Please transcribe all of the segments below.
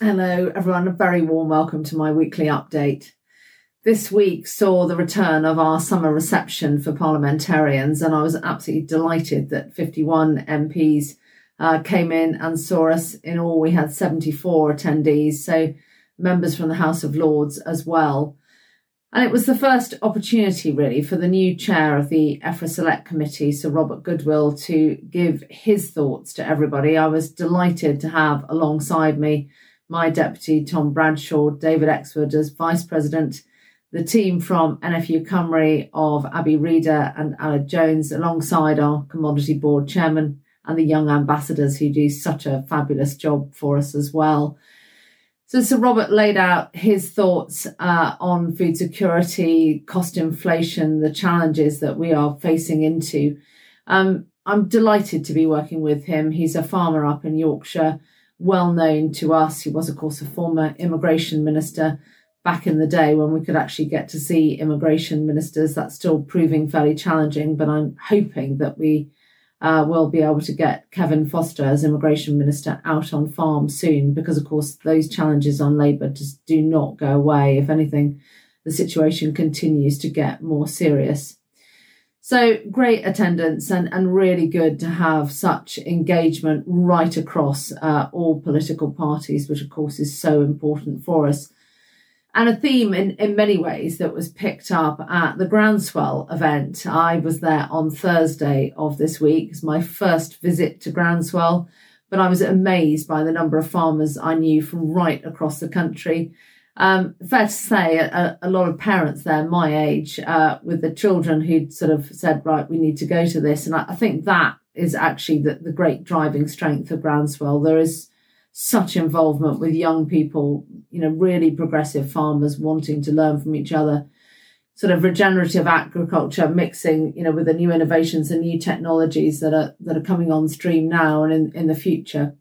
Hello, everyone. A very warm welcome to my weekly update. This week saw the return of our summer reception for parliamentarians, and I was absolutely delighted that 51 MPs uh, came in and saw us. In all, we had 74 attendees, so members from the House of Lords as well. And it was the first opportunity, really, for the new chair of the EFRA Select Committee, Sir Robert Goodwill, to give his thoughts to everybody. I was delighted to have alongside me my deputy, Tom Bradshaw, David Exwood as vice president, the team from NFU Cymru of Abi Reader and Aled Jones, alongside our commodity board chairman and the young ambassadors who do such a fabulous job for us as well. So, Sir Robert laid out his thoughts uh, on food security, cost inflation, the challenges that we are facing into. Um, I'm delighted to be working with him. He's a farmer up in Yorkshire, well known to us. He was, of course, a former immigration minister back in the day when we could actually get to see immigration ministers. That's still proving fairly challenging, but I'm hoping that we uh, will be able to get Kevin Foster as immigration minister out on farm soon because, of course, those challenges on Labour just do not go away. If anything, the situation continues to get more serious. So great attendance and, and really good to have such engagement right across uh, all political parties, which of course is so important for us and a theme in, in many ways that was picked up at the Groundswell event. I was there on Thursday of this week. It's my first visit to Groundswell, but I was amazed by the number of farmers I knew from right across the country. Um, fair to say, a, a, lot of parents there, my age, uh, with the children who'd sort of said, right, we need to go to this. And I, I think that is actually the, the great driving strength of Groundswell. There is such involvement with young people, you know, really progressive farmers wanting to learn from each other. Sort of regenerative agriculture mixing, you know, with the new innovations and new technologies that are that are coming on stream now and in, in the future.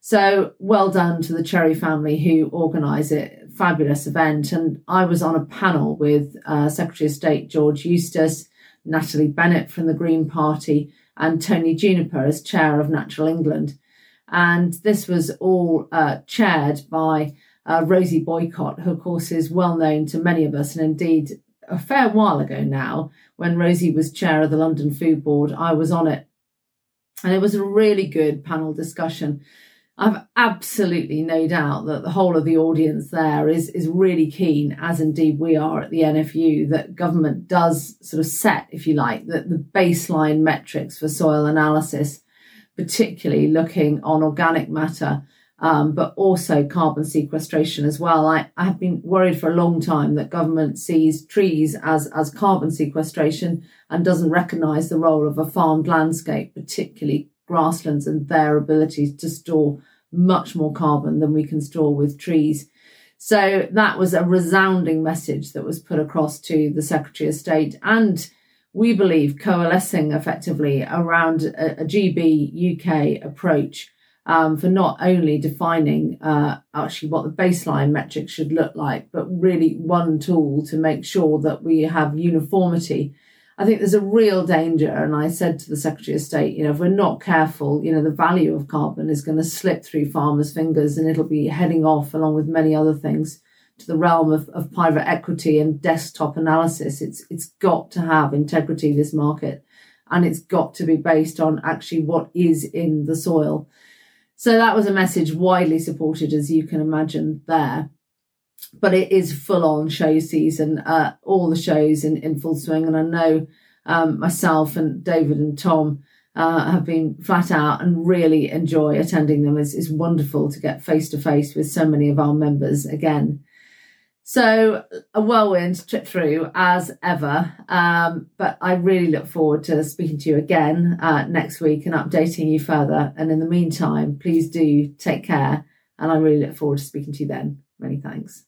So well done to the Cherry family who organise it. Fabulous event. And I was on a panel with uh, Secretary of State George Eustice, Natalie Bennett from the Green Party, and Tony Juniper as chair of Natural England. And this was all uh, chaired by uh, Rosie Boycott, who, of course, is well known to many of us. And indeed, a fair while ago now, when Rosie was chair of the London Food Board, I was on it. And it was a really good panel discussion. I've absolutely no doubt that the whole of the audience there is, is really keen, as indeed we are at the NFU, that government does sort of set, if you like, that the baseline metrics for soil analysis particularly looking on organic matter, um, but also carbon sequestration as well. I, I have been worried for a long time that government sees trees as, as carbon sequestration and doesn't recognise the role of a farmed landscape, particularly grasslands and their ability to store much more carbon than we can store with trees. So that was a resounding message that was put across to the Secretary of State and we believe, coalescing effectively around a, a GB UK approach um, for not only defining uh, actually what the baseline metrics should look like, but really one tool to make sure that we have uniformity. I think there's a real danger, and I said to the Secretary of State, you know, if we're not careful, you know, the value of carbon is going to slip through farmers' fingers and it'll be heading off along with many other things to the realm of, of private equity and desktop analysis. It's it's got to have integrity, this market, and it's got to be based on actually what is in the soil. So that was a message widely supported, as you can imagine there. But it is full on show season, uh, all the shows in, in full swing. And I know um, myself and David and Tom uh, have been flat out and really enjoy attending them. It's, it's wonderful to get face to face with so many of our members again. So a whirlwind trip through as ever. Um, but I really look forward to speaking to you again uh, next week and updating you further. And in the meantime, please do take care. And I really look forward to speaking to you then. Many thanks.